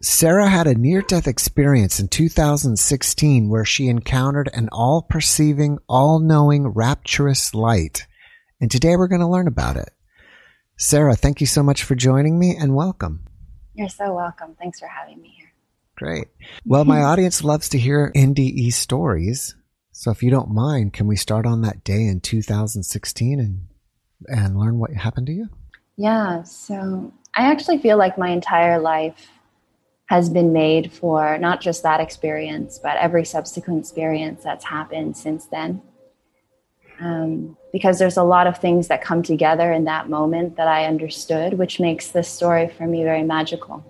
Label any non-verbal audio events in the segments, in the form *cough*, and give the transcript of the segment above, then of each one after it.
Sarah had a near death experience in 2016 where she encountered an all perceiving, all knowing, rapturous light. And today we're going to learn about it. Sarah, thank you so much for joining me and welcome. You're so welcome. Thanks for having me here. Great. Well, my *laughs* audience loves to hear NDE stories. So if you don't mind, can we start on that day in 2016 and and learn what happened to you? Yeah, so I actually feel like my entire life has been made for not just that experience, but every subsequent experience that's happened since then. Um, because there's a lot of things that come together in that moment that I understood, which makes this story for me very magical.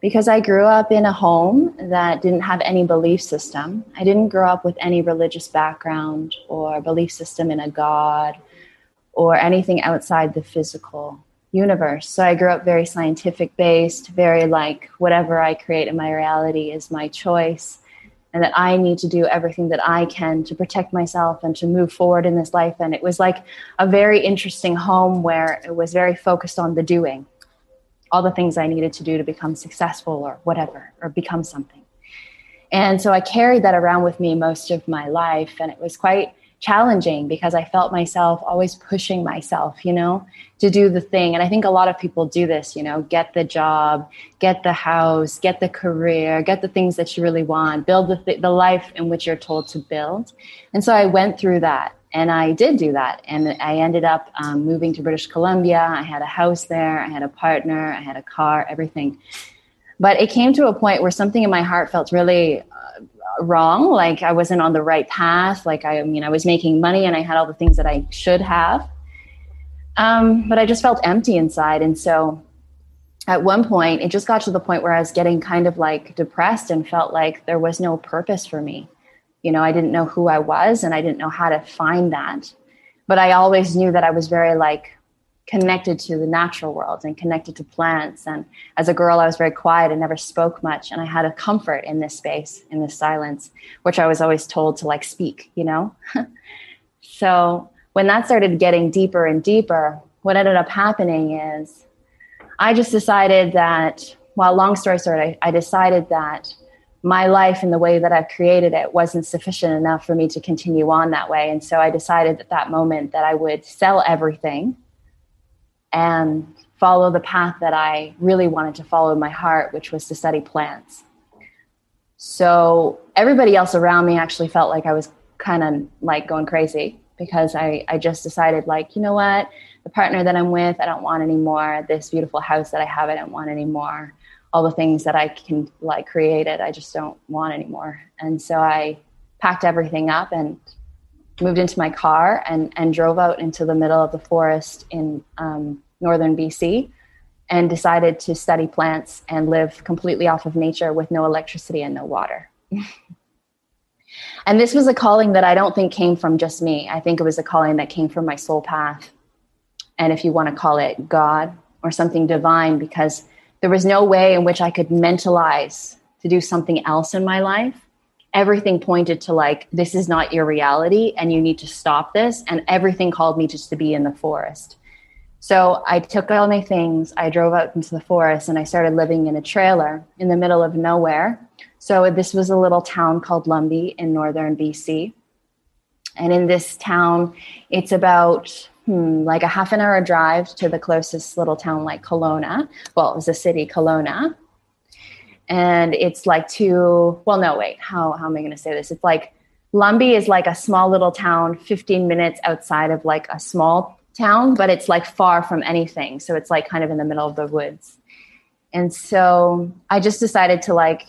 Because I grew up in a home that didn't have any belief system. I didn't grow up with any religious background or belief system in a God or anything outside the physical universe. So I grew up very scientific based, very like whatever I create in my reality is my choice, and that I need to do everything that I can to protect myself and to move forward in this life. And it was like a very interesting home where it was very focused on the doing, all the things I needed to do to become successful or whatever, or become something. And so I carried that around with me most of my life, and it was quite challenging because I felt myself always pushing myself, you know, to do the thing. And I think a lot of people do this, you know, get the job, get the house, get the career, get the things that you really want, build the, th- the life in which you're told to build. And so I went through that and I did do that. And I ended up um, moving to British Columbia. I had a house there, I had a partner, I had a car, everything. But it came to a point where something in my heart felt really uh, wrong like i wasn't on the right path like i, mean i was making money and i had all the things that i should have. Um, but i just felt empty inside. And so at one point it just got to the point where i was getting kind of like depressed and felt like there was no purpose for me. You know i didn't know who i was and i didn't know how to find that. But i always knew that i was very like connected to the natural world and connected to plants. And as a girl, I was very quiet and never spoke much. And I had a comfort in this space, in this silence, which I was always told to like speak, you know? *laughs* so when that started getting deeper and deeper, what ended up happening is I just decided that, well, long story short, I, I decided that my life and the way that I've created it wasn't sufficient enough for me to continue on that way. And so I decided at that moment that I would sell everything and follow the path that I really wanted to follow in my heart, which was to study plants. So everybody else around me actually felt like I was kind of like going crazy because I, I just decided like, you know what, the partner that I'm with, I don't want anymore. This beautiful house that I have, I don't want anymore. All the things that I can like create it, I just don't want anymore. And so I packed everything up and moved into my car and, and drove out into the middle of the forest in um, northern BC and decided to study plants and live completely off of nature with no electricity and no water. *laughs* and this was a calling that I don't think came from just me. I think it was a calling that came from my soul path. And if you want to call it God or something divine, because there was no way in which I could mentalize to do something else in my life. Everything pointed to like, this is not your reality and you need to stop this. And everything called me just to be in the forest. So I took all my things, I drove out into the forest, and I started living in a trailer in the middle of nowhere. So this was a little town called Lumby in northern BC. And in this town, it's about hmm, like a half an hour drive to the closest little town like Kelowna. Well, it was a city, Kelowna. And it's like two, well, no, wait, how, how am I going to say this? It's like Lumby is like a small little town, 15 minutes outside of like a small town, but it's like far from anything. So it's like kind of in the middle of the woods. And so I just decided to like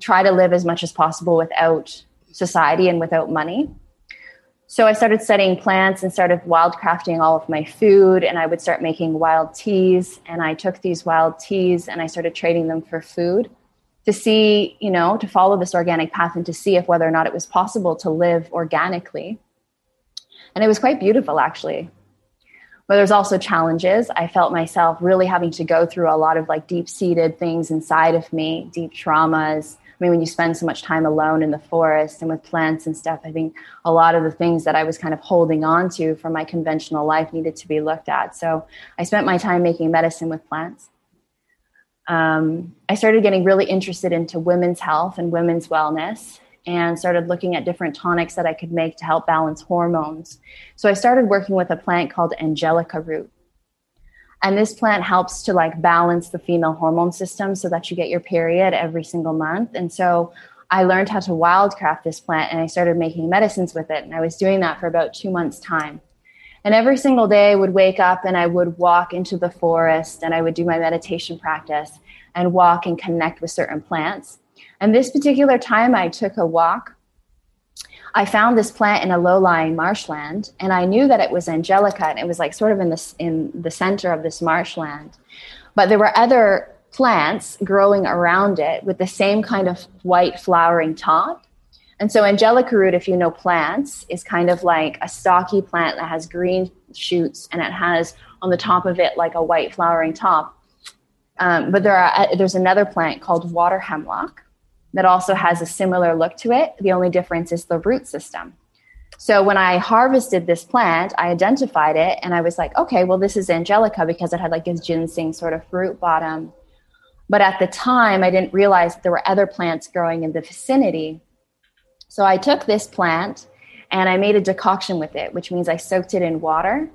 try to live as much as possible without society and without money. So I started studying plants and started wildcrafting all of my food and I would start making wild teas and I took these wild teas and I started trading them for food to see, you know, to follow this organic path and to see if whether or not it was possible to live organically. And it was quite beautiful, actually. But there's also challenges. I felt myself really having to go through a lot of like deep seated things inside of me, deep traumas. I mean, when you spend so much time alone in the forest and with plants and stuff, I think a lot of the things that I was kind of holding on to from my conventional life needed to be looked at. So I spent my time making medicine with plants um, I started getting really interested into women's health and women's wellness and started looking at different tonics that I could make to help balance hormones. So I started working with a plant called Angelica root. And this plant helps to like balance the female hormone system so that you get your period every single month. And so I learned how to wildcraft this plant and I started making medicines with it. And I was doing that for about two months' time. And every single day I would wake up and I would walk into the forest and I would do my meditation practice and walk and connect with certain plants. And this particular time I took a walk, I found this plant in a low-lying marshland and I knew that it was angelica and it was like sort of in the in the center of this marshland. But there were other plants growing around it with the same kind of white flowering top and so angelica root, if you know plants, is kind of like a stocky plant that has green shoots and it has on the top of it like a white flowering top. Um, but there are uh, there's another plant called water hemlock that also has a similar look to it. The only difference is the root system. So when I harvested this plant, I identified it and I was like, okay, well, this is angelica because it had like this ginseng sort of fruit bottom. But at the time, I didn't realize there were other plants growing in the vicinity so I took this plant and I made a decoction with it, which means I soaked it in water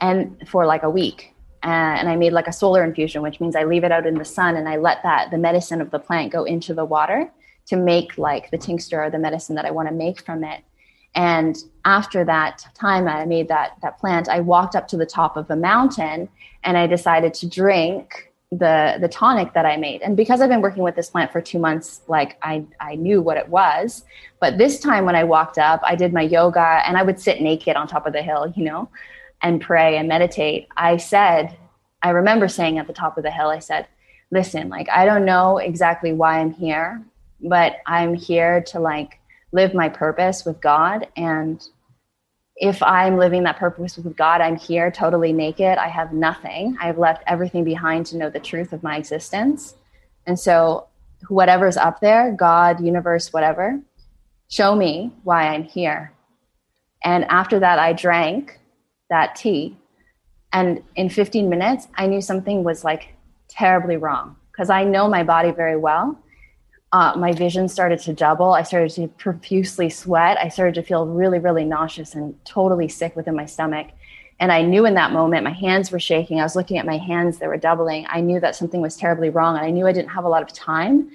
and for like a week. Uh, and I made like a solar infusion, which means I leave it out in the sun and I let that the medicine of the plant go into the water to make like the tincture or the medicine that I want to make from it. And after that time I made that that plant, I walked up to the top of a mountain and I decided to drink the the tonic that I made. And because I've been working with this plant for two months, like I I knew what it was. But this time when I walked up, I did my yoga and I would sit naked on top of the hill, you know, and pray and meditate. I said, I remember saying at the top of the hill, I said, listen, like I don't know exactly why I'm here, but I'm here to like live my purpose with God and if I'm living that purpose with God, I'm here totally naked. I have nothing. I've left everything behind to know the truth of my existence. And so, whatever's up there, God, universe, whatever, show me why I'm here. And after that, I drank that tea. And in 15 minutes, I knew something was like terribly wrong because I know my body very well uh, my vision started to double. I started to profusely sweat. I started to feel really, really nauseous and totally sick within my stomach. And I knew in that moment my hands were shaking. I was looking at my hands, they were doubling. I knew that something was terribly wrong. And I knew I didn't have a lot of time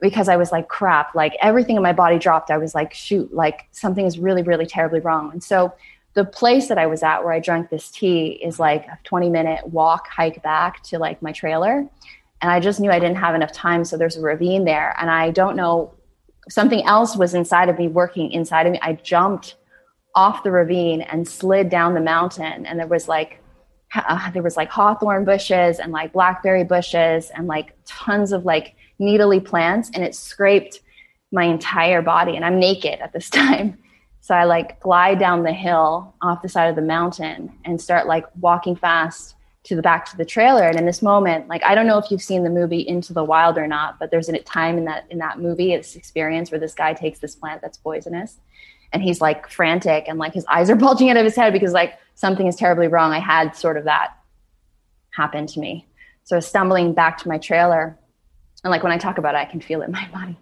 because I was like, crap, like everything in my body dropped. I was like, shoot, like something is really, really terribly wrong. And so the place that I was at where I drank this tea is like a 20 minute walk, hike back to like my trailer and I just knew I didn't have enough time. So there's a ravine there, and I don't know. Something else was inside of me, working inside of me. I jumped off the ravine and slid down the mountain, and there was like uh, there was like hawthorn bushes and like blackberry bushes and like tons of like needly plants, and it scraped my entire body. And I'm naked at this *laughs* time. So I like glide down the hill off the side of the mountain and start like walking fast to the back to the trailer. And in this moment like i don't know if you've seen the movie into the wild or not but there's a time in that in that movie this experience where this guy takes this plant that's poisonous and he's like frantic and like his eyes are *laughs* bulging out of his head because like something is terribly wrong. I had sort of that happen to me. So stumbling back to my trailer and like when i talk about it i can feel it in my *laughs* body.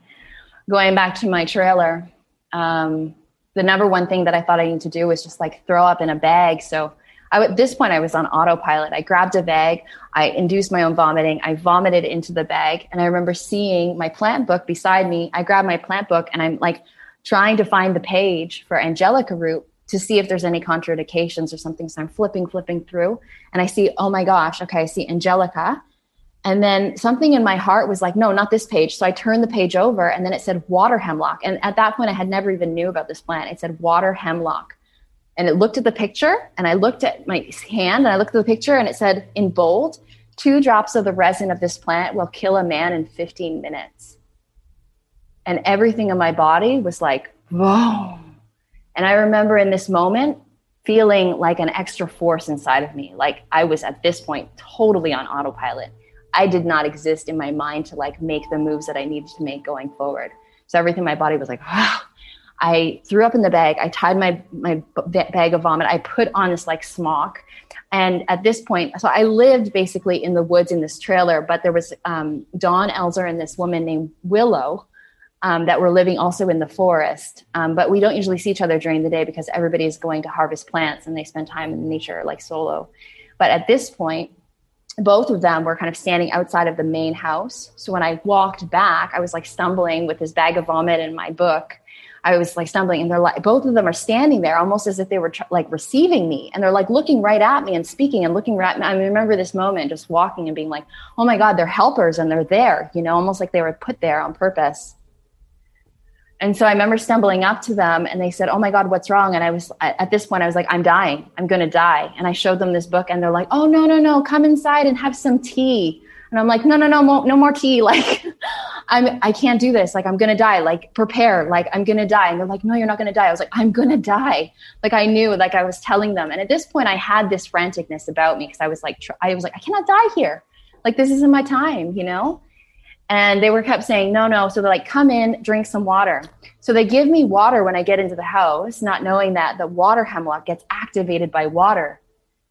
Going back to my trailer um, the number one thing that i thought i needed to do was just like throw up in a bag. So I, at this point, I was on autopilot. I grabbed a bag, I induced my own vomiting, I vomited into the bag, and I remember seeing my plant book beside me. I grabbed my plant book and I'm like trying to find the page for Angelica root to see if there's any contraindications or something. So I'm flipping, flipping through, and I see, oh my gosh, okay, I see Angelica. And then something in my heart was like, no, not this page. So I turned the page over and then it said water hemlock. And at that point, I had never even knew about this plant. It said water hemlock and it looked at the picture and I looked at my hand and I looked at the picture and it said in bold, two drops of the resin of this plant will kill a man in 15 minutes. and everything in my body was like, whoa. And I remember in this moment feeling like an extra force inside of me. Like I was at this point totally on autopilot. I did not exist in my mind to like make the moves that I needed to make going forward. So everything in my body was like, wow. I threw up in the bag. I tied my my bag of vomit. I put on this like smock, and at this point, so I lived basically in the woods in this trailer. But there was um, Dawn Elzer and this woman named Willow um, that were living also in the forest. Um, but we don't usually see each other during the day because everybody is going to harvest plants and they spend time in nature like solo. But at this point, both of them were kind of standing outside of the main house. So when I walked back, I was like stumbling with this bag of vomit in my book. I was like stumbling, and they're like, both of them are standing there almost as if they were tr- like receiving me. And they're like looking right at me and speaking and looking right at me. I remember this moment just walking and being like, oh my God, they're helpers and they're there, you know, almost like they were put there on purpose. And so I remember stumbling up to them and they said, Oh my God, what's wrong? And I was, at this point, I was like, I'm dying. I'm going to die. And I showed them this book and they're like, Oh, no, no, no, come inside and have some tea. And I'm like, No, no, no, no more tea. *laughs* Like, I'm, I can't do this. Like, I'm going to die. Like, prepare. Like, I'm going to die. And they're like, No, you're not going to die. I was like, I'm going to die. Like, I knew, like, I was telling them. And at this point, I had this franticness about me because I was like, I was like, I cannot die here. Like, this isn't my time, you know? And they were kept saying, no, no. So they're like, come in, drink some water. So they give me water when I get into the house, not knowing that the water hemlock gets activated by water.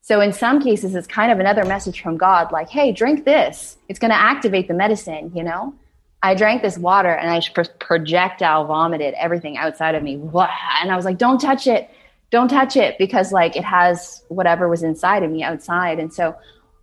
So in some cases, it's kind of another message from God, like, hey, drink this. It's going to activate the medicine, you know? I drank this water and I projectile vomited everything outside of me. And I was like, don't touch it. Don't touch it because like it has whatever was inside of me outside. And so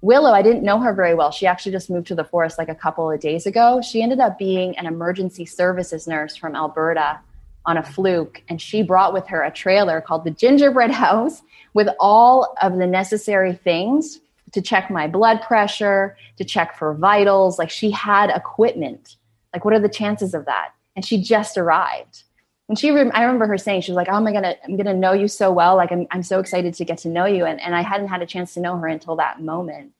Willow, I didn't know her very well. She actually just moved to the forest like a couple of days ago. She ended up being an emergency services nurse from Alberta on a fluke. And she brought with her a trailer called the Gingerbread *laughs* House with all of the necessary things to check my blood pressure, to check for vitals. Like she had equipment. Like, what are the chances of that? And she just arrived. And she, I remember her saying, she was like, "Oh my god, I'm gonna know you so well. Like, I'm, I'm so excited to get to know you." And, and I hadn't had a chance to know her until that moment.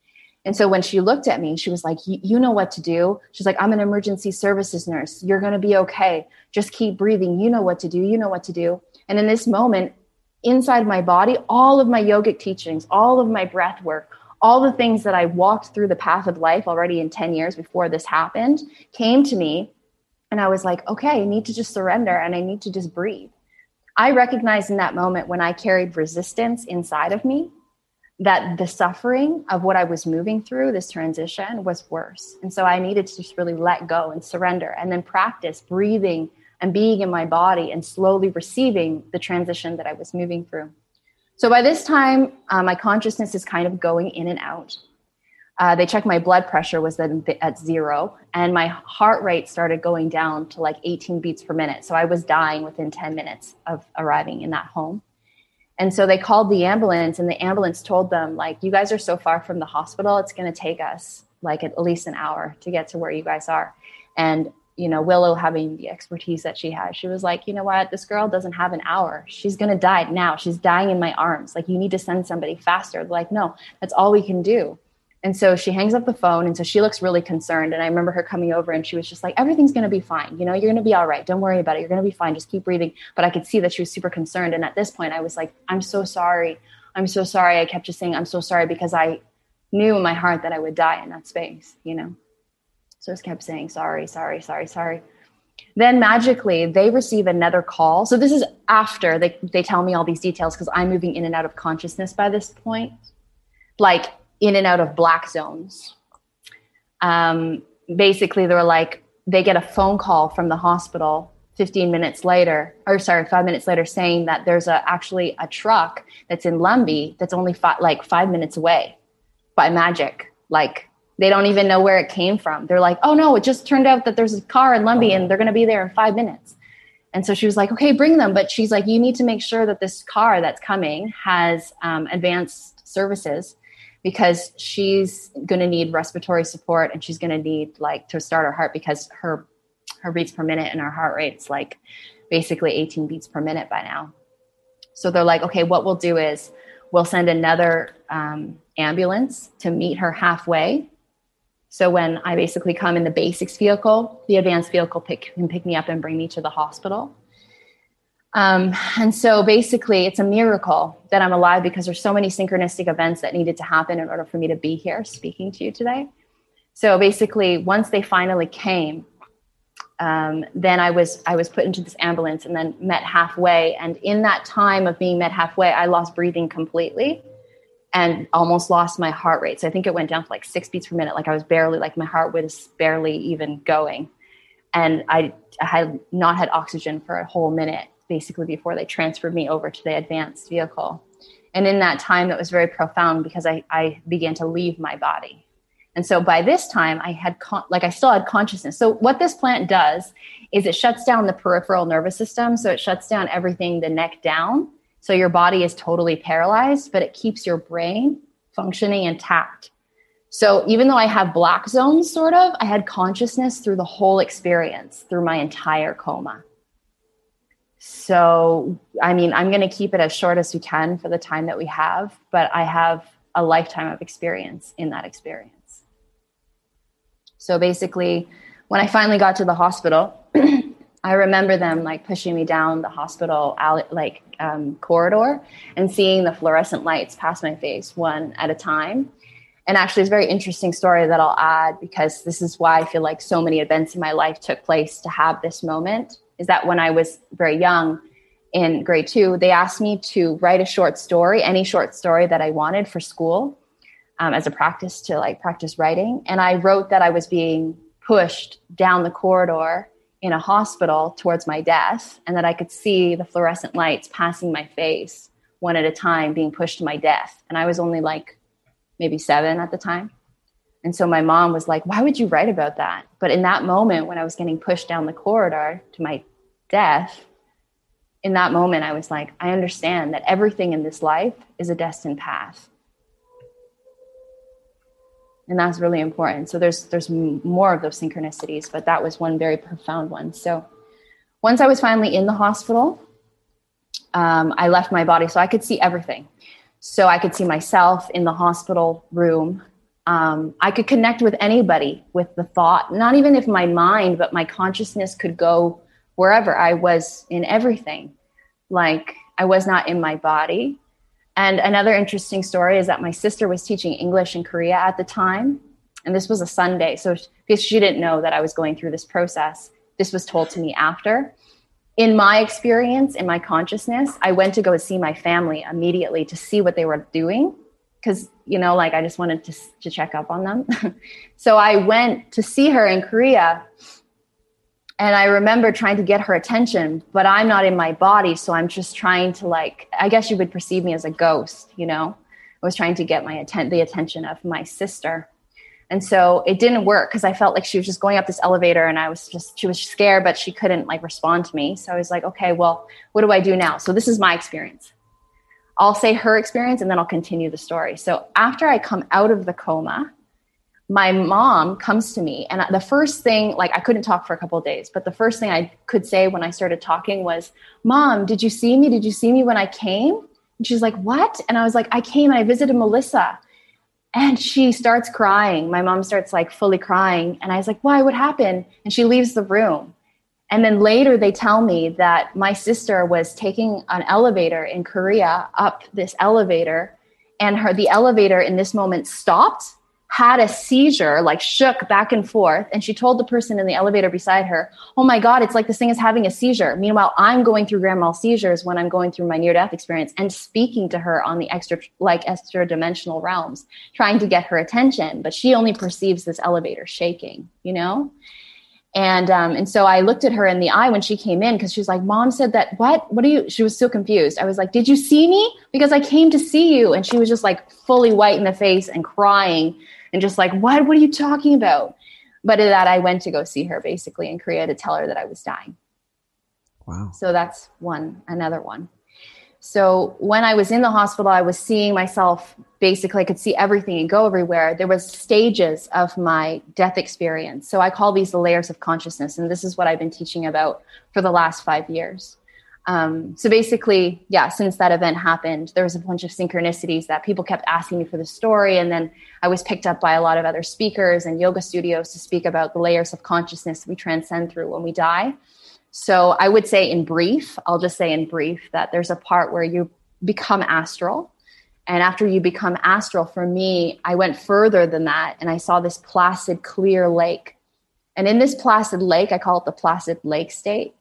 And so when she looked at me, she was like, You know what to do. She's like, I'm an emergency services nurse. You're going to be okay. Just keep breathing. You know what to do. You know what to do. And in this moment, inside my body, all of my yogic teachings, all of my breath work, all the things that I walked through the path of life already in 10 years before this happened came to me. And I was like, okay, I need to just surrender and I need to just breathe. I recognized in that moment when I carried resistance inside of me that the suffering of what I was moving through, this transition, was worse. And so I needed to just really let go and surrender and then practice breathing and being in my body and slowly receiving the transition that I was moving through. So by this time, uh, my consciousness is kind of going in and out. Uh, they checked my blood pressure was then at zero, and my heart rate started going down to like 18 beats per minute. So I was dying within 10 minutes of arriving in that home. And so they called the ambulance, and the ambulance told them, like, you guys are so far from the hospital, it's going to take us like at least an hour to get to where you guys are. And, you know, Willow having the expertise that she has, she was like, you know what? This girl doesn't have an hour. She's going to die now. She's dying in my arms. Like, you need to send somebody faster. Like, no, that's all we can do. And so she hangs up the phone. And so she looks really concerned. And I remember her coming over and she was just like, everything's going to be fine. You know, you're going to be all right. Don't worry about it. You're going to be fine. Just keep breathing. But I could see that she was super concerned. And at this point, I was like, I'm so sorry. I'm so sorry. I kept just saying, I'm so sorry because I knew in my heart that I would die in that space, you know? So I just kept saying, sorry, sorry, sorry, sorry. Then magically, they receive another call. So this is after they, they tell me all these details because I'm moving in and out of consciousness by this point. Like, in and out of black zones. Um, basically, they were like, they get a phone call from the hospital 15 minutes later, or sorry, five minutes later, saying that there's a, actually a truck that's in Lumby that's only fi- like five minutes away by magic. Like they don't even know where it came from. They're like, oh no, it just turned out that there's a car in Lumby and they're going to be there in five minutes. And so she was like, okay, bring them. But she's like, you need to make sure that this car that's coming has um, advanced services because she's going to need respiratory support and she's going to need like to start her heart because her her beats per minute and her heart rate's like basically 18 beats per minute by now so they're like okay what we'll do is we'll send another um, ambulance to meet her halfway So when I basically come in the basics vehicle, the advanced vehicle pick, can pick me up and bring me to the hospital. Um, and so basically, it's a miracle that I'm alive because there's so many synchronistic events that needed to happen in order for me to be here speaking to you today. So basically, once they finally came, um, then I was I was put into this ambulance and then met halfway. And in that time of being met halfway, I lost breathing completely and almost lost my heart rate. So I think it went down to like six beats per minute. Like I was barely, like my heart was barely even going. And I, I had not had oxygen for a whole minute, basically, before they transferred me over to the advanced vehicle. And in that time, that was very profound because I, I began to leave my body. And so by this time, I had, con- like, I still had consciousness. So what this plant does is it shuts down the peripheral nervous system. So it shuts down everything, the neck down so your body is totally paralyzed, but it keeps your brain functioning intact. So even though I have black zones, sort of, I had consciousness through the whole experience, through my entire coma. So, I mean, I'm going to keep it as short as we can for the time that we have, but I have a lifetime of experience in that experience. So basically, when I finally got to the hospital, *clears throat* I remember them like pushing me down the hospital alley, like um, corridor and seeing the fluorescent lights pass my face one at a time. And actually, it's a very interesting story that I'll add because this is why I feel like so many events in my life took place to have this moment. Is that when I was very young in grade two, they asked me to write a short story, any short story that I wanted for school um, as a practice to like practice writing. And I wrote that I was being pushed down the corridor in a hospital towards my death and that I could see the fluorescent lights passing my face one at a time being pushed to my death. And I was only like maybe seven at the time. And so my mom was like, Why would you write about that? But in that moment, when I was getting pushed down the corridor to my death, in that moment, I was like, I understand that everything in this life is a destined path. And that's really important. So there's there's more of those synchronicities but that was one very profound one. So once i was finally in the hospital um, i left my body so i could see everything. So i could see myself in the hospital room um, i could connect with anybody with the thought not even if my mind but my consciousness could go wherever i was in everything like i was not in my body and another interesting story is that my sister was teaching English in Korea at the time. And this was a Sunday. So because she didn't know that I was going through this process, this was told to me after. In my experience, in my consciousness, I went to go see my family immediately to see what they were doing. Because, you know, like I just wanted to, to check up on them. *laughs* so I went to see her in Korea and i remember trying to get her attention but i'm not in my body so i'm just trying to like i guess you would perceive me as a ghost you know? I was trying to get my atten- the attention of my sister. And so it didn't work because i felt like she was just going up this elevator and i was just she was scared but she couldn't like respond to me. So i was like okay well what do i do now? So this is my experience i'll say her experience and then i'll continue the story. So after i come out of the coma my mom comes to me and the first thing like i couldn't talk for a couple days but the first thing i could say when i started talking was mom did you see me? Did you see me when i came? And she's like what? And i was like i came and i visited melissa. And she starts crying. My mom starts like fully crying. And i was like why? What happened? And she leaves the room and then later they tell me that my sister was taking an elevator in korea up this elevator and her the elevator in this moment stopped had a seizure, like shook back and forth. And she told the person in the elevator beside her, Oh my God, it's like this thing is having a seizure. Meanwhile, I'm going through grand mal seizures when I'm going through my near death experience and speaking to her on the extra, like extra dimensional realms, trying to get her attention. But she only perceives this elevator shaking, you know? And um, and so I looked at her in the eye when she came in because she was like, "Mom said that what? What are you?" She was so confused. I was like, "Did you see me? Because I came to see you." And she was just like fully white in the face and crying and just like, what, what are you talking about? But that I went to go see her basically in Korea to tell her that I was dying. Wow. So that's one, another one. So when I was in the hospital, I was seeing myself basically, I could see everything and go everywhere. There was stages of my death experience. So I call these the layers of consciousness. And this is what I've been teaching about for the last five years. Um, so basically, yeah, since that event happened, there was a bunch of synchronicities that people kept asking me for the story. And then I was picked up by a lot of other speakers and yoga studios to speak about the layers of consciousness we transcend through when we die. So I would say, in brief, I'll just say in brief that there's a part where you become astral. And after you become astral, for me, I went further than that and I saw this placid, clear lake. And in this placid lake, I call it the placid lake state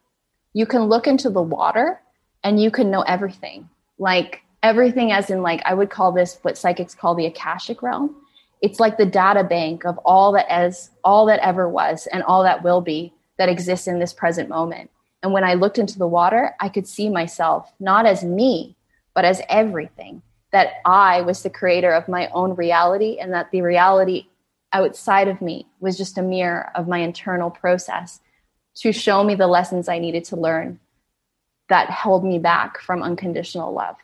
you can look into the water and you can know everything. Like everything, as in, like, I would call this what psychics call the Akashic realm. It's like the data bank of all that as all that ever was and all that will be that exists in this present moment. And when I looked into the water, I could see myself not as me, but as everything. That I was the creator of my own reality and that the reality outside of me was just a mirror of my internal process to show me the lessons I needed to learn that held me back from unconditional love.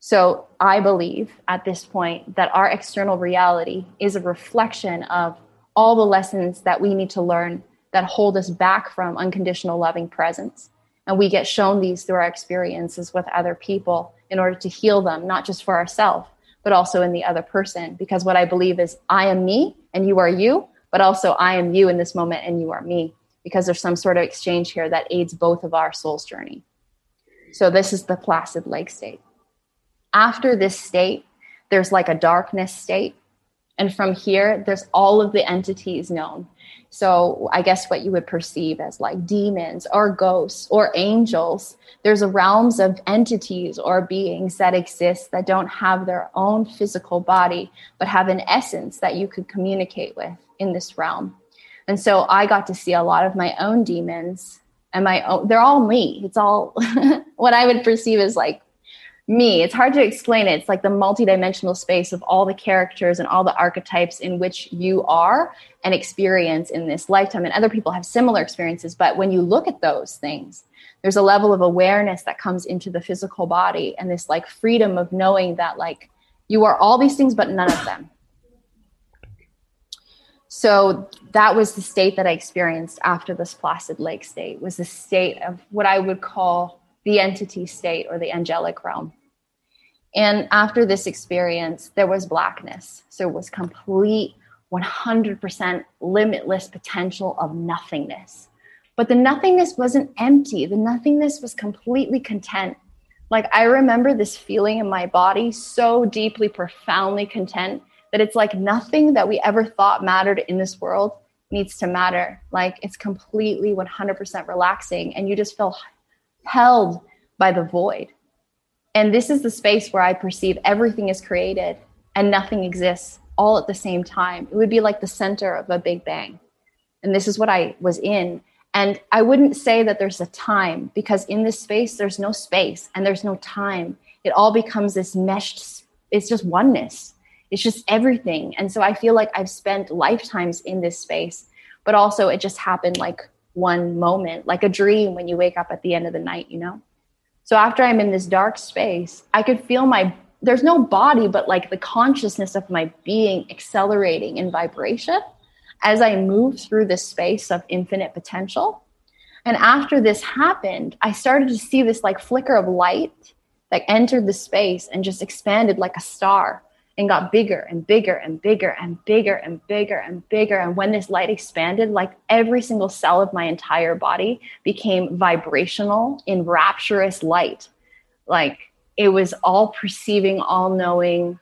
So I believe at this point that our external reality is a reflection of all the lessons that we need to learn that hold us back from unconditional loving presence. And we get shown these through our experiences with other people in order to heal them, not just for ourselves, but also in the other person. Because what I believe is I am me and you are you, but also I am you in this moment and you are me because there's some sort of exchange here that aids both of our soul's journey. So this is the placid lake state. After this state, there's like a darkness state. And from here, there's all of the entities known. So I guess what you would perceive as like demons or ghosts or angels. There's a realms of entities or beings that exist that don't have their own physical body, but have an essence that you could communicate with in this realm. And so I got to see a lot of my own demons and my own, they're all me. It's all *laughs* what I would perceive as like me. It's hard to explain it. It's like the multidimensional space of all the characters and all the archetypes in which you are and experience in this lifetime. And other people have similar experiences. But when you look at those things, there's a level of awareness that comes into the physical body and this like freedom of knowing that like you are all these things, but none of them so that was the state that i experienced after this placid lake state was the state of what i would call the entity state or the angelic realm. And after this experience there was blackness. So it was complete 100% limitless potential of nothingness. But the nothingness wasn't empty. The nothingness was completely content. Like i remember this feeling in my body so deeply profoundly content that it's like nothing that we ever thought mattered in this world needs to matter. Like it's completely 100% relaxing and you just feel held by the void. And this is the space where I perceive everything is created and nothing exists all at the same time. It would be like the center of a big bang. And this is what I was in. And I wouldn't say that there's a time because in this space, there's no space and there's no time. It all becomes this meshed, it's just oneness it's just everything. And so I feel like I've spent lifetimes in this space, but also it just happened like one moment, like a dream when you wake up at the end of the night, you know? So after I'm in this dark space, I could feel my there's no body, but like the consciousness of my being accelerating in vibration as I move through this space of infinite potential. And after this happened, I started to see this like flicker of light that entered the space and just expanded like a star and got bigger and bigger and bigger and bigger and bigger and bigger. And when this light expanded, like every single cell of my entire body became vibrational in rapturous light. Like it was all perceiving, all knowing,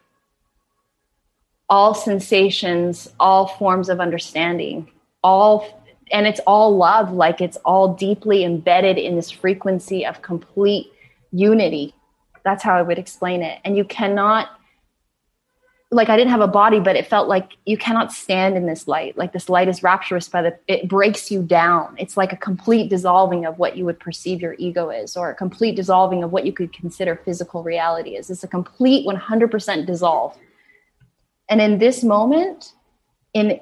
all sensations, all forms of understanding, all and it's all love like it's all deeply embedded in this frequency of complete unity that's how i would explain it and you cannot like I didn't have a body, but it felt like you cannot stand in this light. Like this light is rapturous by the it breaks you down. It's like a complete dissolving of what you would perceive your ego is, or a complete dissolving of what you could consider physical reality is. It's a complete 100% dissolve. And in this moment, in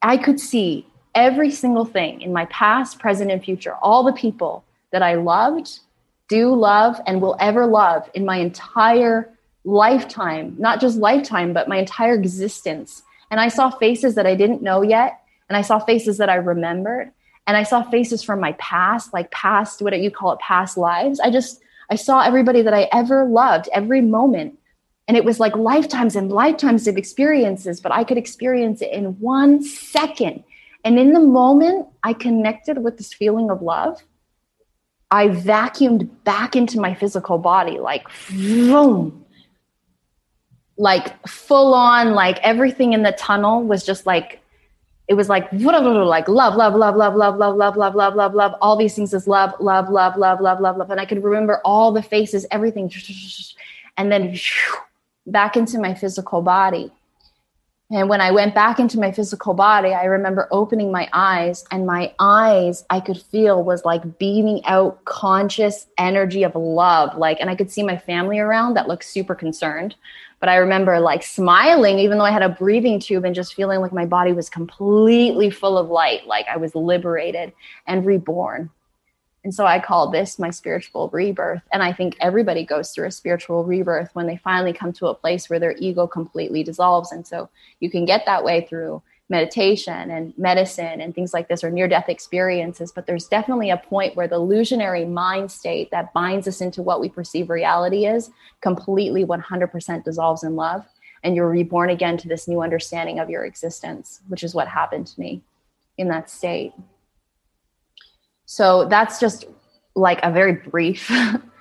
I could see every single thing in my past, present, and future, all the people that I loved, do love, and will ever love in my entire lifetime, not just lifetime, but my entire existence. And I saw faces that I didn't know yet. And I saw faces that I remembered. and I saw faces from my past, like past, what do you call it, past lives. I just, I saw everybody that I ever loved, every moment. And it was like lifetimes and lifetimes of experiences, but I could experience it in one second. And in the moment I connected with this feeling of love, I vacuumed back into my physical body, like boom, like full on, like everything in the tunnel was just like it was like like love, love, love, love, love, love, love, love, love, love, love. All these things is love, love, love, love, love, love, love. And I could remember all the faces, everything, and then back into my physical body. And when I went back into my physical body, I remember opening my eyes, and my eyes I could feel was like beaming out conscious energy of love. Like, and I could see my family around that looked super concerned. But I remember like smiling, even though I had a breathing tube, and just feeling like my body was completely full of light, like I was liberated and reborn. And so I call this my spiritual rebirth. And I think everybody goes through a spiritual rebirth when they finally come to a place where their ego completely dissolves. And so you can get that way through meditation and medicine and things like this or near death experiences. But there's definitely a point where the illusionary mind state that binds us into what we perceive reality is completely 100% dissolves in love. And you're reborn again to this new understanding of your existence, which is what happened to me in that state. So that's just like a very brief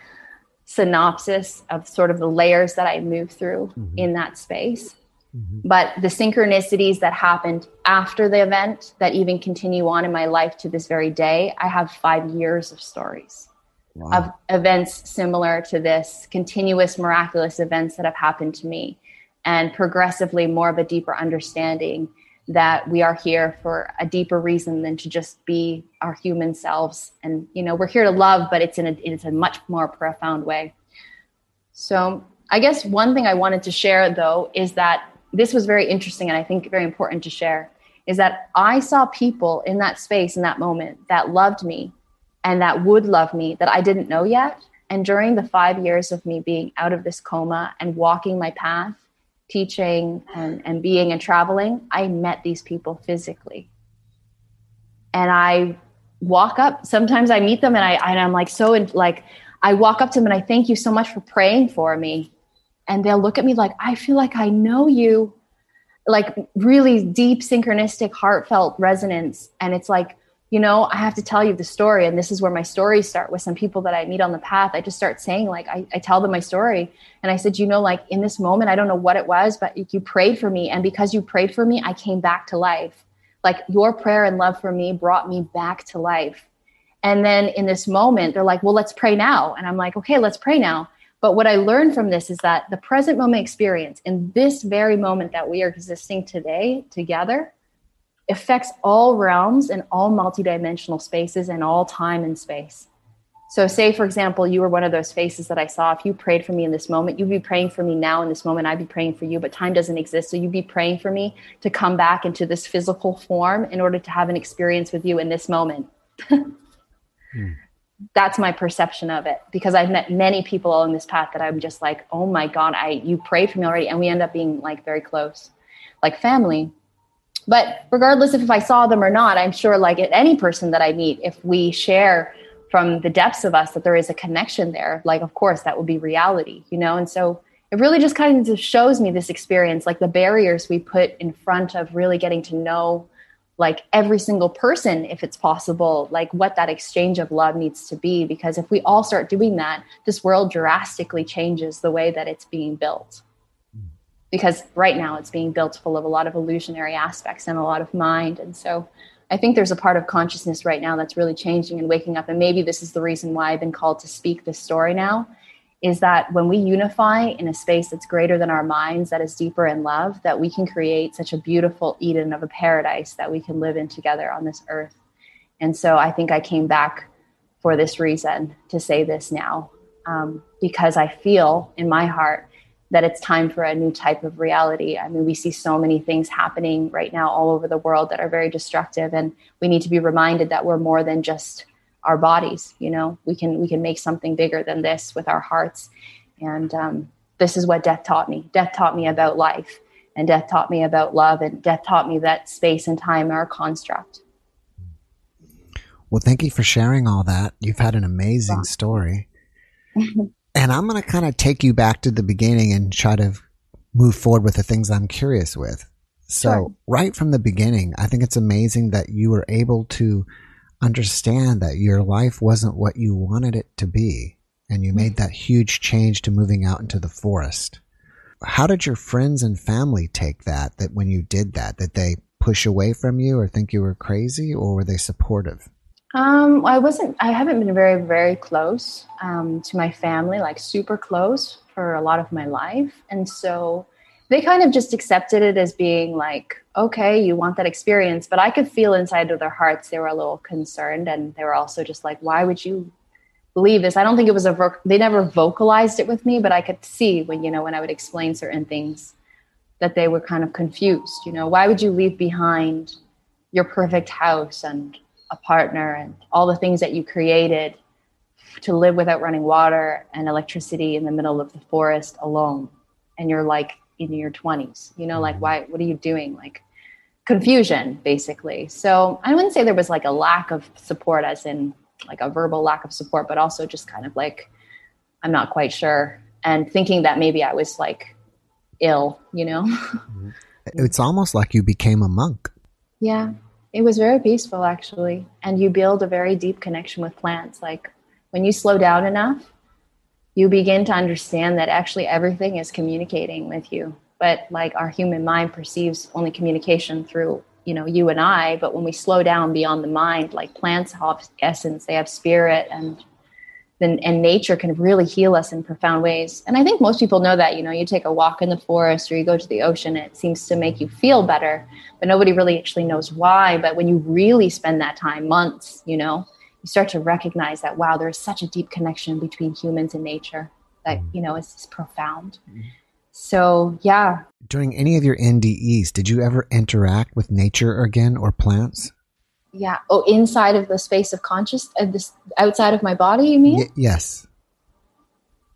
*laughs* synopsis of sort of the layers that I move through mm-hmm. in that space. Mm-hmm. But the synchronicities that happened after the event that even continue on in my life to this very day, I have five years of stories wow. of events similar to this, continuous miraculous events that have happened to me, and progressively more of a deeper understanding that we are here for a deeper reason than to just be our human selves and you know we're here to love but it's in a it's a much more profound way so i guess one thing i wanted to share though is that this was very interesting and i think very important to share is that i saw people in that space in that moment that loved me and that would love me that i didn't know yet and during the five years of me being out of this coma and walking my path teaching and, and being and traveling, I met these people physically. And I walk up, sometimes I meet them and I and I'm like so in, like I walk up to them and I thank you so much for praying for me. And they'll look at me like, I feel like I know you. Like really deep, synchronistic, heartfelt resonance. And it's like, you know, I have to tell you the story. And this is where my stories start with some people that I meet on the path. I just start saying, like, I, I tell them my story. And I said, you know, like in this moment, I don't know what it was, but you prayed for me. And because you prayed for me, I came back to life. Like your prayer and love for me brought me back to life. And then in this moment, they're like, well, let's pray now. And I'm like, okay, let's pray now. But what I learned from this is that the present moment experience in this very moment that we are existing today together affects all realms and all multidimensional spaces and all time and space. So, say for example, you were one of those faces that I saw. If you prayed for me in this moment, you'd be praying for me now in this moment. I'd be praying for you, but time doesn't exist. So, you'd be praying for me to come back into this physical form in order to have an experience with you in this moment. *laughs* hmm. That's my perception of it because I've met many people along this path that I'm just like, oh my God, I you prayed for me already. And we end up being like very close, like family. But regardless if I saw them or not, I'm sure like any person that I meet, if we share from the depths of us that there is a connection there, like of course that would be reality, you know? And so it really just kind of shows me this experience, like the barriers we put in front of really getting to know like every single person if it's possible like what that exchange of love needs to be because if we all start doing that this world drastically changes the way that it's being built because right now it's being built full of a lot of illusionary aspects and a lot of mind. And so I think there's a part of consciousness right now that's really changing and waking up. And maybe this is the reason why I've been called to speak this story now is that when we unify in a space that's greater than our minds, that is deeper in love, that we can create such a beautiful Eden of a paradise that we can live in together on this earth. And so I think I came back for this reason to say this now, um, because I feel in my heart that it's time for a new type of reality. I mean, we see so many things happening right now all over the world that are very destructive, and we need to be reminded that we're more than just our bodies. You know, we can we can make something bigger than this with our hearts, and um, this is what death taught me. Death taught me about life, and death taught me about love, and death taught me that space and time are a construct. Well, thank you for sharing all that. You've had an amazing story. *laughs* and I'm going to kind of take you back to the beginning and try to move forward with the things I'm curious with. So, sure. right from the beginning, I think it's amazing that you were able to understand that your life wasn't what you wanted it to be. And you made that huge change to moving out into the forest. How did your friends and family take that, that when you did that, that they push away from you or think you were crazy or were they supportive? Um, I wasn't, I haven't been very, very close um, to my family, like super close for a lot of my life. And so they kind of just accepted it as being like, okay, you want that experience. But I could feel inside of their hearts they were a little concerned. And they were also just like, why would you believe this? I don't think it was a, vo- they never vocalized it with me, but I could see when, you know, when I would explain certain things that they were kind of confused. You know, why would you leave behind your perfect house and a partner and all the things that you created to live without running water and electricity in the middle of the forest alone? And you're like, in your 20s you know like mm-hmm. why what are you doing? Like confusion basically. So i wouldn't say there was like a lack of support as in like a verbal lack of support but also just kind of like i'm not quite sure. And thinking that maybe i was like ill you know? Mm-hmm. *laughs* it's almost like you became a monk. Yeah. It was very peaceful actually. And you build a very deep connection with plants. Like when you slow down enough you begin to understand that actually everything is communicating with you. But like our human mind perceives only communication through you know you and i. But when we slow down beyond the mind like plants have essence they have spirit and then and nature can really heal us in profound ways. And i think most people know that you know you take a walk in the forest or you go to the ocean it seems to make you feel better. But nobody really actually knows why. But when you really spend that time months you know you start to recognize that wow there's such a deep connection between humans and nature that mm-hmm. you know is, is profound. Mm-hmm. so yeah. During any of your ndes did you ever interact with nature again or plants? Yeah. Oh inside of the space of conscious of this outside of my body you mean? Y- yes.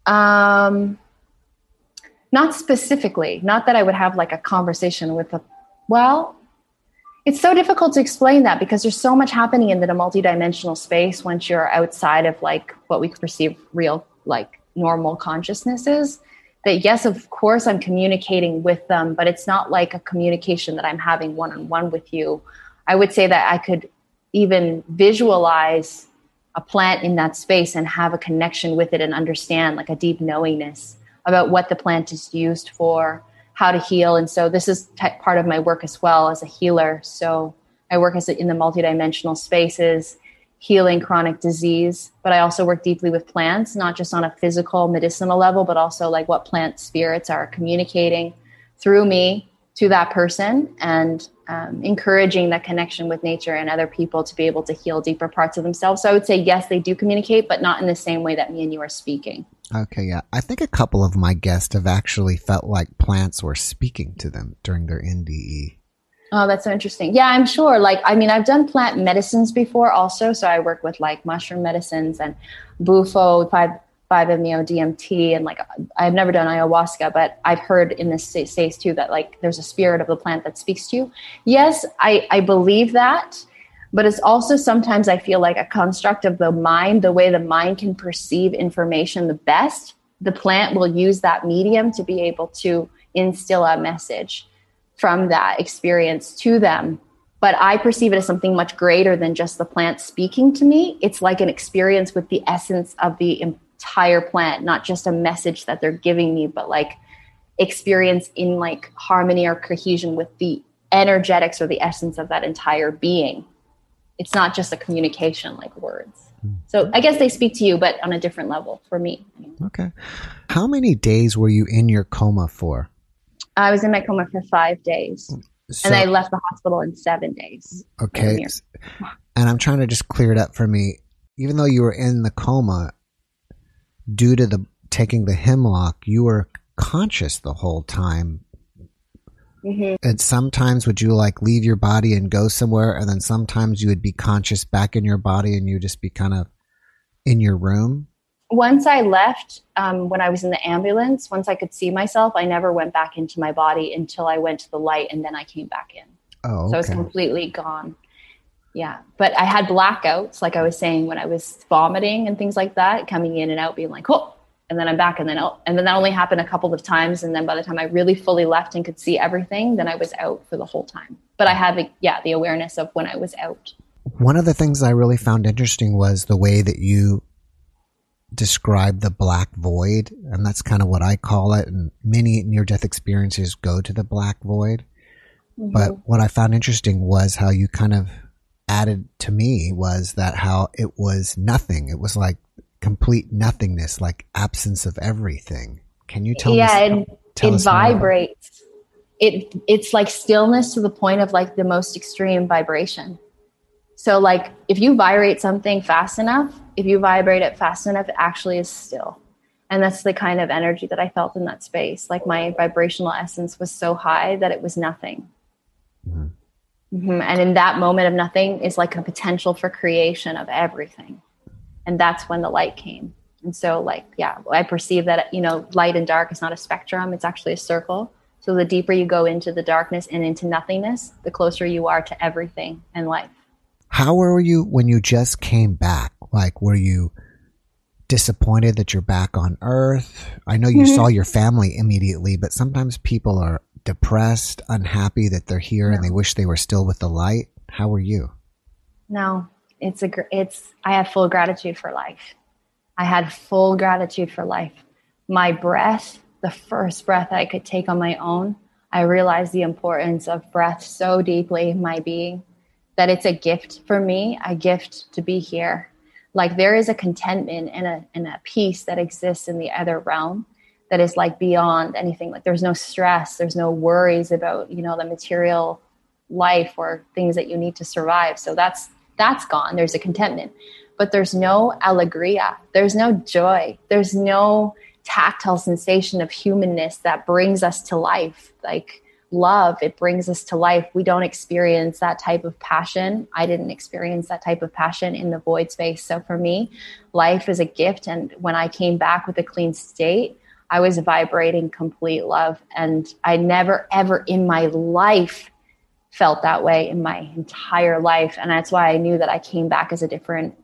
Um not specifically. Not that i would have like a conversation with a well it's so difficult to explain that because there's so much happening in the multidimensional space once you're outside of like what we perceive real like normal consciousnesses that yes of course i'm communicating with them but it's not like a communication that i'm having one-on-one with you. I would say that i could even visualize a plant in that space and have a connection with it and understand like a deep knowingness about what the plant is used for how to heal. And so this is t- part of my work as well as a healer. So I work as a, in the multidimensional spaces, healing chronic disease, but I also work deeply with plants, not just on a physical medicinal level, but also like what plant spirits are communicating through me to that person and um, encouraging that connection with nature and other people to be able to heal deeper parts of themselves. So I would say, yes, they do communicate, but not in the same way that me and you are speaking. Okay, yeah. I think a couple of my guests have actually felt like plants were speaking to them during their NDE. Oh, that's so interesting. Yeah, I'm sure. Like, I mean, I've done plant medicines before also. So I work with like mushroom medicines and bufo, 5, 5-MeO DMT. And like, I've never done ayahuasca, but I've heard in this space too that like there's a spirit of the plant that speaks to you. Yes, I, I believe that but it's also sometimes I feel like a construct of the mind, the way the mind can perceive information the best. The plant will use that medium to be able to instill a message from that experience to them. But I perceive it as something much greater than just the plant speaking to me. It's like an experience with the essence of the entire plant, not just a message that they're giving me, but like experience in like harmony or cohesion with the energetics or the essence of that entire being it's not just a communication like words. So mm-hmm. I guess they speak to you, but on a different level for me. Okay. How many days were you in your coma for? I was in my coma for five days. So, and I left the hospital in seven days. Okay. And I'm trying to just clear it up for me. Even though you were in the coma, due to the taking the hemlock, you were conscious the whole time Mm-hmm. And sometimes would you like leave your body and go somewhere, and then sometimes you would be conscious back in your body and you just be kind of in your room? Once I left, um, when I was in the ambulance, once I could see myself, I never went back into my body until I went to the light and then I came back in. Oh, okay. So I was completely gone. yeah but i had blackouts like i was saying when i was vomiting and things like that coming in and out being like oh and then i'm back and then out and then that only happened a couple of times and then by the time i really fully left and could see everything then i was out for the whole time but i had the yeah the awareness of when i was out one of the things i really found interesting was the way that you described the black void and that's kind of what i call it and many near death experiences go to the black void mm-hmm. but what i found interesting was how you kind of added to me was that how it was nothing. It was like complete nothingness, like absence of everything. Can you tell yeah, us? Yeah, it, it vibrates. It it's like stillness to the point of like the most extreme vibration. So like if you vibrate something fast enough, if you vibrate it fast enough, it actually is still. And that's the kind of energy that I felt in that space. Like my vibrational essence was so high that it was nothing. Mm-hmm. Mm-hmm. And in that moment of nothing is like a potential for creation of everything. And that's when the light came. And so, like, yeah, I perceive that, you know, light and dark is not a spectrum, it's actually a circle. So, the deeper you go into the darkness and into nothingness, the closer you are to everything in life. How were you when you just came back? Like, were you disappointed that you're back on Earth? I know you mm-hmm. saw your family immediately, but sometimes people are depressed, unhappy that they're here no. and they wish they were still with the light? How were you? No, it's a it's I have full gratitude for life. I had full gratitude for life. My breath, the first breath I could take on my own, I realized the importance of breath so deeply my being that it's a gift for me, a gift to be here. Like there is a contentment and a and a peace that exists in the other realm that is like beyond anything like there's no stress there's no worries about you know the material life or things that you need to survive so that's that's gone. There's a contentment. But there's no alegria. There's no joy. There's no tactile sensation of humanness that brings us to life. Like love it brings us to life. We don't experience that type of passion. I didn't experience that type of passion in the void space. So for me life is a gift. And when i came back with a clean state I was vibrating complete love. And I never, ever in my life felt that way in my entire life. And that's why I knew that I came back as a different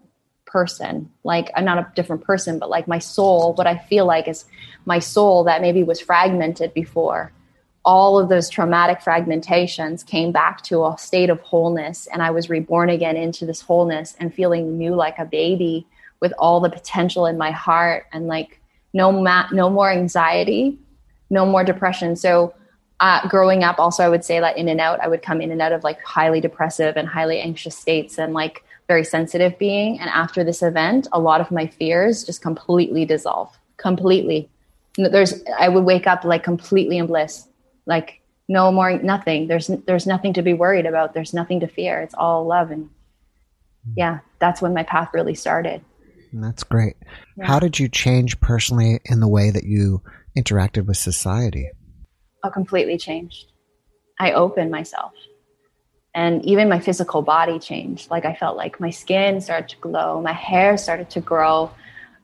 person. Like, I'm not a different person, but like my soul, what I feel like is my soul that maybe was fragmented before. All of those traumatic fragmentations came back to a state of wholeness. And I was reborn again into this wholeness and feeling new like a baby with all the potential in my heart and like no ma- no more anxiety, no more depression. So uh, growing up, also I would say that in and out, I would come in and out of like highly depressive and highly anxious states and like very sensitive being. And after this event, a lot of my fears just completely dissolve, completely. There's I would wake up like completely in bliss, like no more nothing. There's there's nothing to be worried about. There's nothing to fear. It's all love and yeah, that's when my path really started. That's great. Yeah. How did you change personally in the way that you interacted with society? Completely changed. I opened myself. And even my physical body changed. Like I felt like my skin started to glow, my hair started to grow,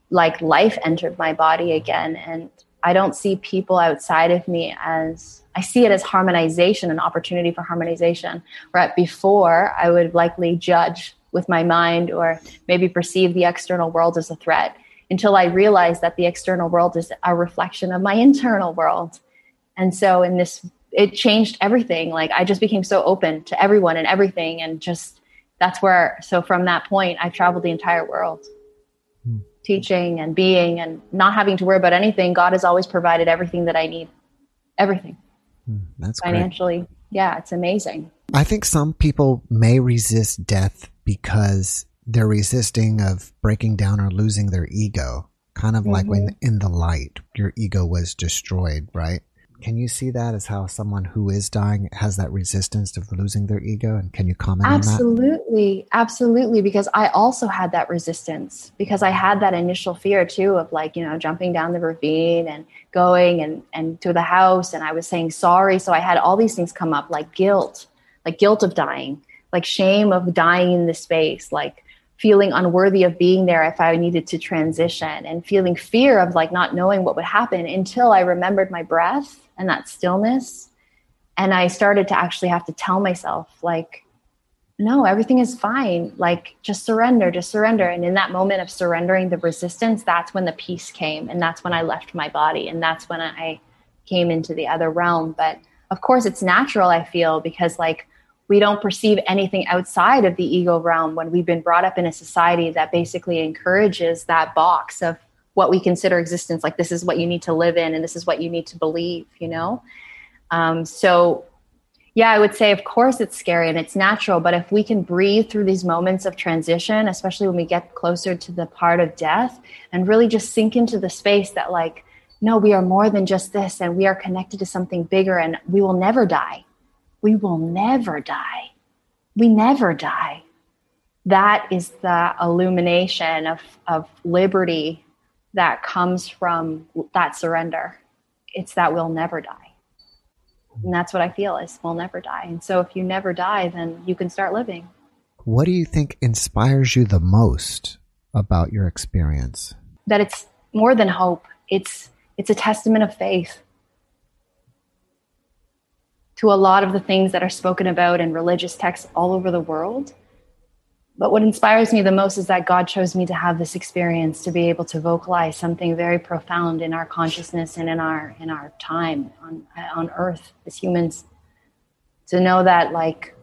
like life entered my body again. And I don't see people outside of me as I see it as harmonization, an opportunity for harmonization. Where before I would likely judge with my mind or maybe perceive the external world as a threat until I realized that the external world is a reflection of my internal world. And so in this it changed everything. Like I just became so open to everyone and everything and just that's where so from that point I traveled the entire world. Hmm. Teaching and being and not having to worry about anything. God has always provided everything that I need. Everything. Hmm. That's financially. Great. Yeah, it's amazing. I think some people may resist death because they're resisting of breaking down or losing their ego. Kind of mm-hmm. like when mm-hmm. in the light, your ego was destroyed, right? Can you see that as how someone who is dying has that resistance of losing their ego? And can you comment absolutely. Absolutely. Because I also had that resistance because I had that initial fear too of like, you know, jumping down the ravine and going and, and to the house. And I was saying sorry. So I had all these things come up like guilt, like guilt of dying like shame of dying in the space, like feeling unworthy of being there if I needed to transition and feeling fear of like not knowing what would happen until I remembered my breath and that stillness. And I started to actually have to tell myself, like, no, everything is fine. Like, just surrender, just surrender. And in that moment of surrendering the resistance, that's when the peace came. And that's when I left my body. And that's when I came into the other realm. But of course, it's natural, I feel, because like we don't perceive anything outside of the ego realm when we've been brought up in a society that basically encourages that box of what we consider existence. Like, this is what you need to live in and this is what you need to believe, you know? Um, so yeah, I would say, of course, it's scary and it's natural. But if we can breathe through these moments of transition, especially when we get closer to the part of death, and really just sink into the space that, like, no, we are more than just this, and we are connected to something bigger, and we will never die. We will never die. We never die. That is the illumination of, of liberty that comes from that surrender. It's that we'll never die and that's what I feel is we'll never die. And so if you never die, then you can start living. What do you think inspires you the most about your experience? That it's more than hope. It's it's a testament of faith to a lot of the things that are spoken about in religious texts all over the world. But what inspires me the most is that God chose me to have this experience to be able to vocalize something very profound in our consciousness and in our in our time on on earth as humans to know that like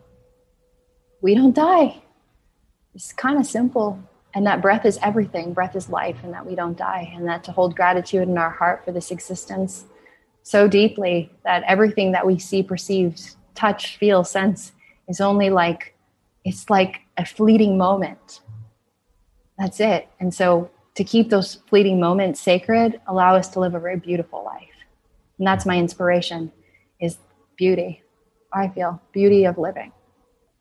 we don't die. It's kind of simple and that breath is everything. Breath is life and that we don't die and that to hold gratitude in our heart for this existence so deeply that everything that we see, perceive, touch, feel, sense is only like it's like a fleeting moment. That's it. And so to keep those fleeting moments sacred, allow us to live a very beautiful life. And that's my inspiration is beauty. I feel beauty of living.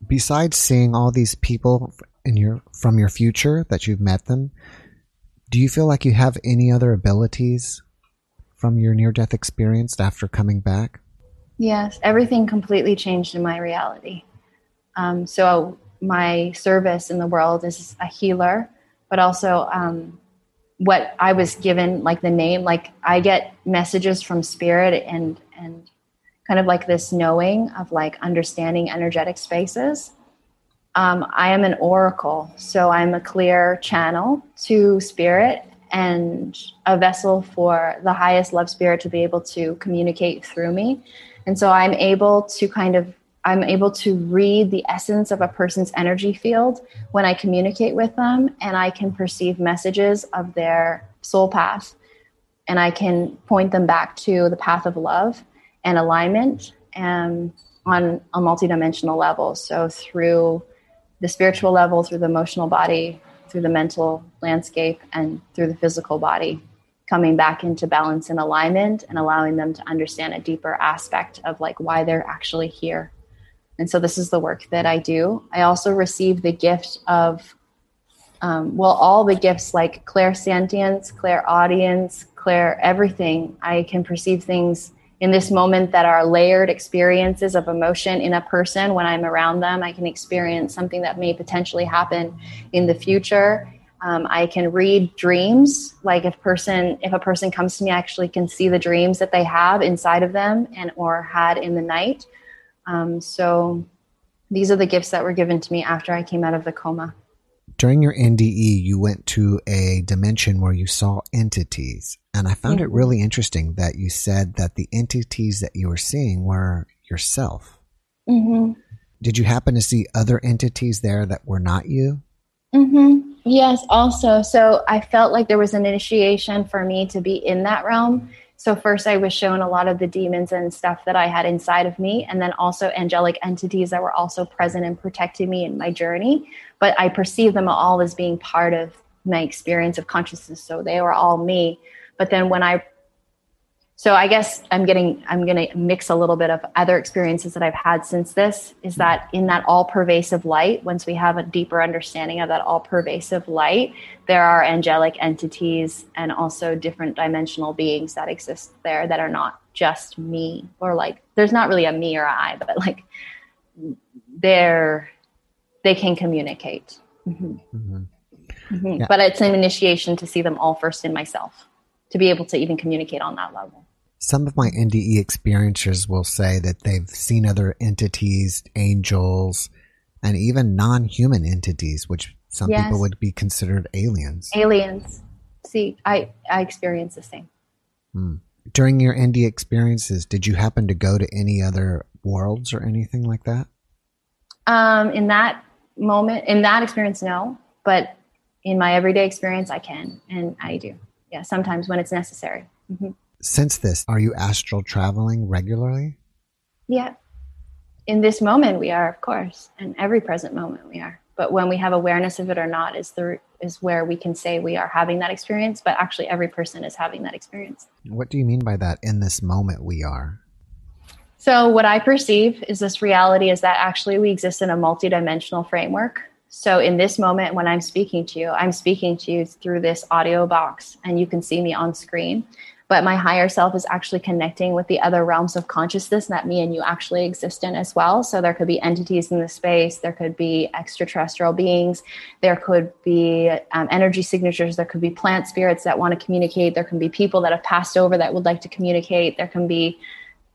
Besides seeing all these people in your from your future that you've met them, do you feel like you have any other abilities from your near death experience after coming back? Yes, everything completely changed in my reality. Um, so my service in the world is a healer, but also um, what I was given, like the name, like I get messages from spirit and and kind of like this knowing of like understanding energetic spaces. Um, I am an oracle, so I'm a clear channel to spirit and a vessel for the highest love spirit to be able to communicate through me. And so I'm able to kind of I'm able to read the essence of a person's energy field when I communicate with them, and I can perceive messages of their soul path, and I can point them back to the path of love and alignment and on a multidimensional level. So through the spiritual level, through the emotional body, through the mental landscape, and through the physical body, coming back into balance and alignment and allowing them to understand a deeper aspect of like why they're actually here and so this is the work that I do. I also receive the gift of, um, well, all the gifts like clairsentience, clairaudience, clair audience, clair everything. I can perceive things in this moment that are layered experiences of emotion in a person when I'm around them. I can experience something that may potentially happen in the future. Um, I can read dreams. Like if person, if a person comes to me, I actually can see the dreams that they have inside of them and or had in the night. Um, so these are the gifts that were given to me after I came out of the coma. During your NDE, you went to a dimension where you saw entities. And I found it really interesting that you said that the entities that you were seeing were yourself. Mm-hmm. Did you happen to see other entities there that were not you? Mm-hmm. Yes, also. So I felt like there was an initiation for me to be in that realm so, first, I was shown a lot of the demons and stuff that I had inside of me, and then also angelic entities that were also present and protecting me in my journey. But I perceived them all as being part of my experience of consciousness. So, they were all me. But then when I so i guess i'm getting i'm going to mix a little bit of other experiences that i've had since this is that in that all pervasive light once we have a deeper understanding of that all pervasive light there are angelic entities and also different dimensional beings that exist there that are not just me or like there's not really a me or i but like they're they can communicate mm-hmm. Mm-hmm. Mm-hmm. Yeah. but it's an initiation to see them all first in myself to be able to even communicate on that level some of my NDE experiencers will say that they've seen other entities, angels, and even non human entities, which some Yes. people would be considered aliens. Aliens. See, I, I experience the same. During your NDE experiences, did you happen to go to any other worlds or anything like that? Um, in that moment, in that experience, no. But in my everyday experience, I can and I do. Yeah, sometimes when it's necessary. hmm Since this, are you astral traveling regularly? Yeah. In this moment, we are, of course, and every present moment we are. But when we have awareness of it or not is the is where we can say we are having that experience. But actually, every person is having that experience. What do you mean by that? In this moment, we are. So, what I perceive is this reality is that actually we exist in a multidimensional framework. So, in this moment, when I'm speaking to you, I'm speaking to you through this audio box, and you can see me on screen. But my higher self is actually connecting with the other realms of consciousness that me and you actually exist in as well. So, there could be entities in the space, there could be extraterrestrial beings, there could be um, energy signatures, there could be plant spirits that want to communicate, there can be people that have passed over that would like to communicate, there can be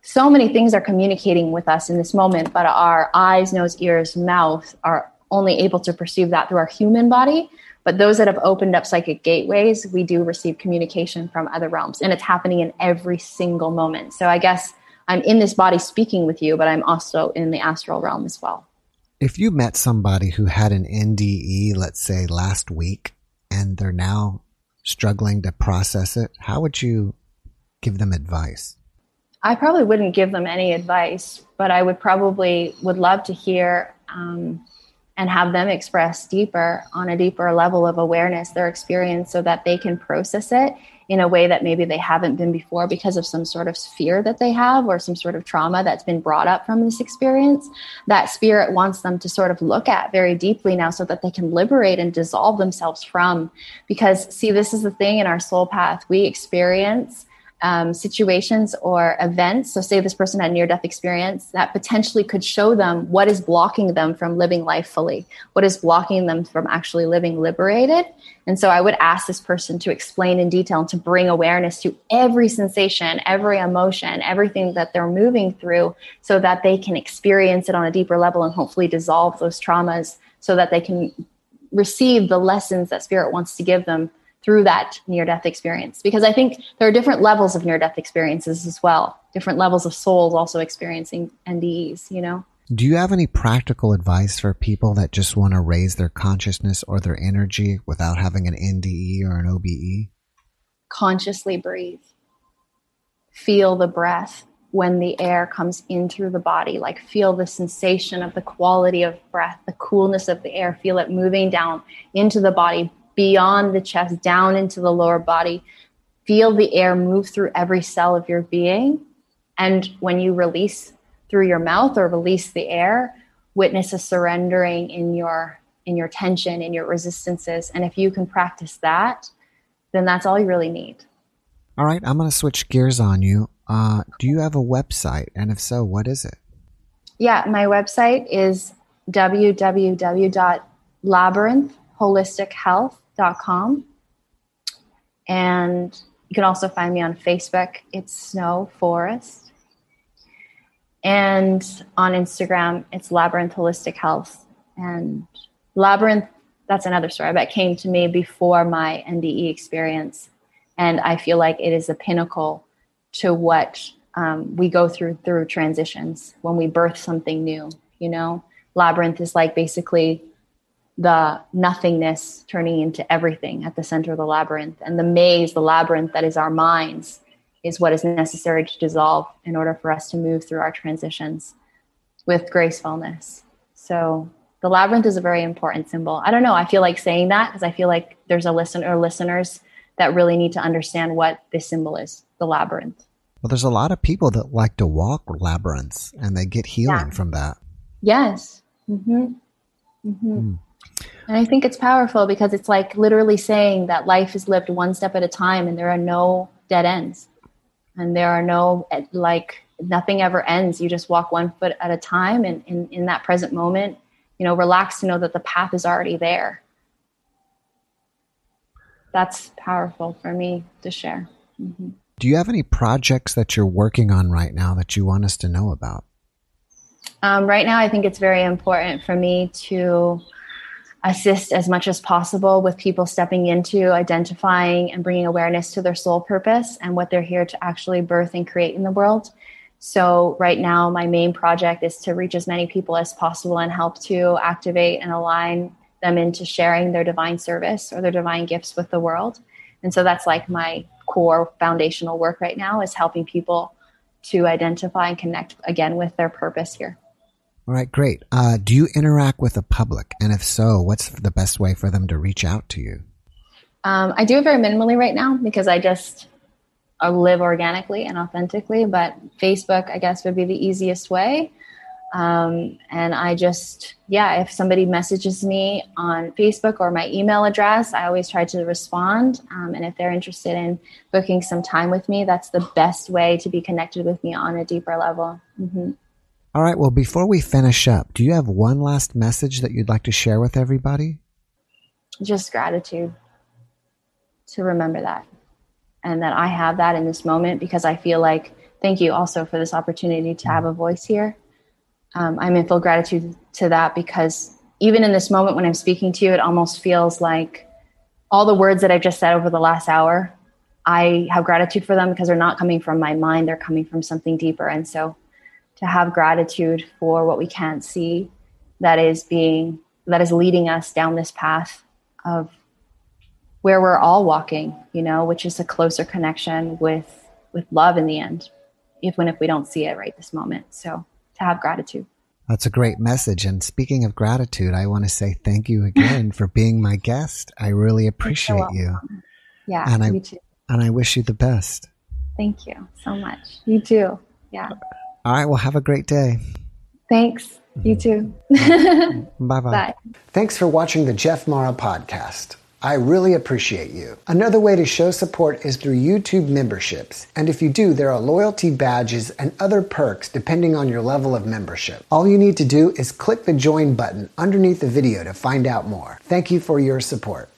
so many things are communicating with us in this moment, but our eyes, nose, ears, mouth are only able to perceive that through our human body. But those that have opened up psychic gateways, we do receive communication from other realms, and it's happening in every single moment. So I guess I'm in this body speaking with you, but I'm also in the astral realm as well. If you met somebody who had an NDE, let's say last week, and they're now struggling to process it, how would you give them advice? I probably wouldn't give them any advice, but I would probably would love to hear um, and have them express deeper on a deeper level of awareness their experience so that they can process it in a way that maybe they haven't been before because of some sort of fear that they have or some sort of trauma that's been brought up from this experience. That spirit wants them to sort of look at very deeply now so that they can liberate and dissolve themselves from. Because see this is the thing in our soul path. We experience um, situations or events. So, say this person had near death experience that potentially could show them what is blocking them from living life fully, what is blocking them from actually living liberated. And so, I would ask this person to explain in detail and to bring awareness to every sensation, every emotion, everything that they're moving through so that they can experience it on a deeper level and hopefully dissolve those traumas so that they can receive the lessons that spirit wants to give them through that near death experience. Because i think there are different levels of near death experiences as well. Different levels of souls also experiencing ndes you know? Do you have any practical advice for people that just want to raise their consciousness or their energy without having an NDE or an? OBE? consciously breathe. Feel the breath when the air comes in through the body. Like feel the sensation of the quality of breath the coolness of the air. Feel it moving down into the body beyond the chest down into the lower body feel the air move through every cell of your being and when you release through your mouth or release the air witness a surrendering in your in your tension in your resistances and if you can practice that then that's all you really need All right, I'm going to switch gears on you. Uh, do you have a website? And if so, what is it? yeah my website is www.labyrinthholistichealth.com and you can also find me on facebook. It's snow forest. And on instagram it's labyrinth holistic health. And labyrinth that's another story that came to me before my nde experience. And i feel like it is the pinnacle to what um, we go through through transitions when we birth something new you know? Labyrinth is like basically the nothingness turning into everything at the center of the labyrinth. And the maze the labyrinth that is our minds is what is necessary to dissolve in order for us to move through our transitions with gracefulness. So the labyrinth is a very important symbol. I don't know. I feel like saying that because i feel like there's a listener or listeners that really need to understand what this symbol is the labyrinth. Well, there's a lot of people that like to walk labyrinths and they get healing Yeah. from that. Yes. hmm hmm And I think it's powerful because it's like literally saying that life is lived one step at a time and there are no dead ends. And there are no, like, nothing ever ends. You just walk one foot at a time. And in, in that present moment, you know, relax to know that the path is already there. That's powerful for me to share. Do you have any projects that you're working on right now that you want us to know about? Um, right now, I think it's very important for me to assist as much as possible with people stepping into identifying and bringing awareness to their soul purpose and what they're here to actually birth and create in the world. So, right now, my main project is to reach as many people as possible and help to activate and align them into sharing their divine service or their divine gifts with the world. And so, that's like my core foundational work right now is helping people to identify and connect again with their purpose here. All right, great. Uh, do you interact with the public? And if so, what's the best way for them to reach out to you? Um, I do it very minimally right now because I just uh, live organically and authentically. But Facebook, I guess, would be the easiest way. Um, and I just, yeah, if somebody messages me on Facebook or my email address, I always try to respond. Um, and if they're interested in booking some time with me, that's the best way to be connected with me on a deeper level. Mm-hmm. All right. Well, before we finish up, do you have one last message that you'd like to share with everybody? Just gratitude to remember that and that I have that in this moment because I feel like, thank you also for this opportunity to have a voice here. Um, I'm in full gratitude to that because even in this moment when I'm speaking to you, it almost feels like all the words that I've just said over the last hour, I have gratitude for them because they're not coming from my mind, they're coming from something deeper. And so to have gratitude for what we can't see that is being that is leading us down this path of where we're all walking you know which is a closer connection with with love in the end even if we don't see it right this moment. So to have gratitude. That's a great message. And speaking of gratitude i want to say thank you again for being my guest. I really appreciate so you. yeah and i too. and i wish you the best. Thank you so much. You too. Yeah all right. Well, have a great day. Thanks. You mm-hmm. too. *laughs* Bye-bye. Thanks for watching the Jeff Mara podcast. I really appreciate you. Another way to show support is through YouTube memberships. And if you do, there are loyalty badges and other perks depending on your level of membership. All you need to do is click the join button underneath the video to find out more. Thank you for your support.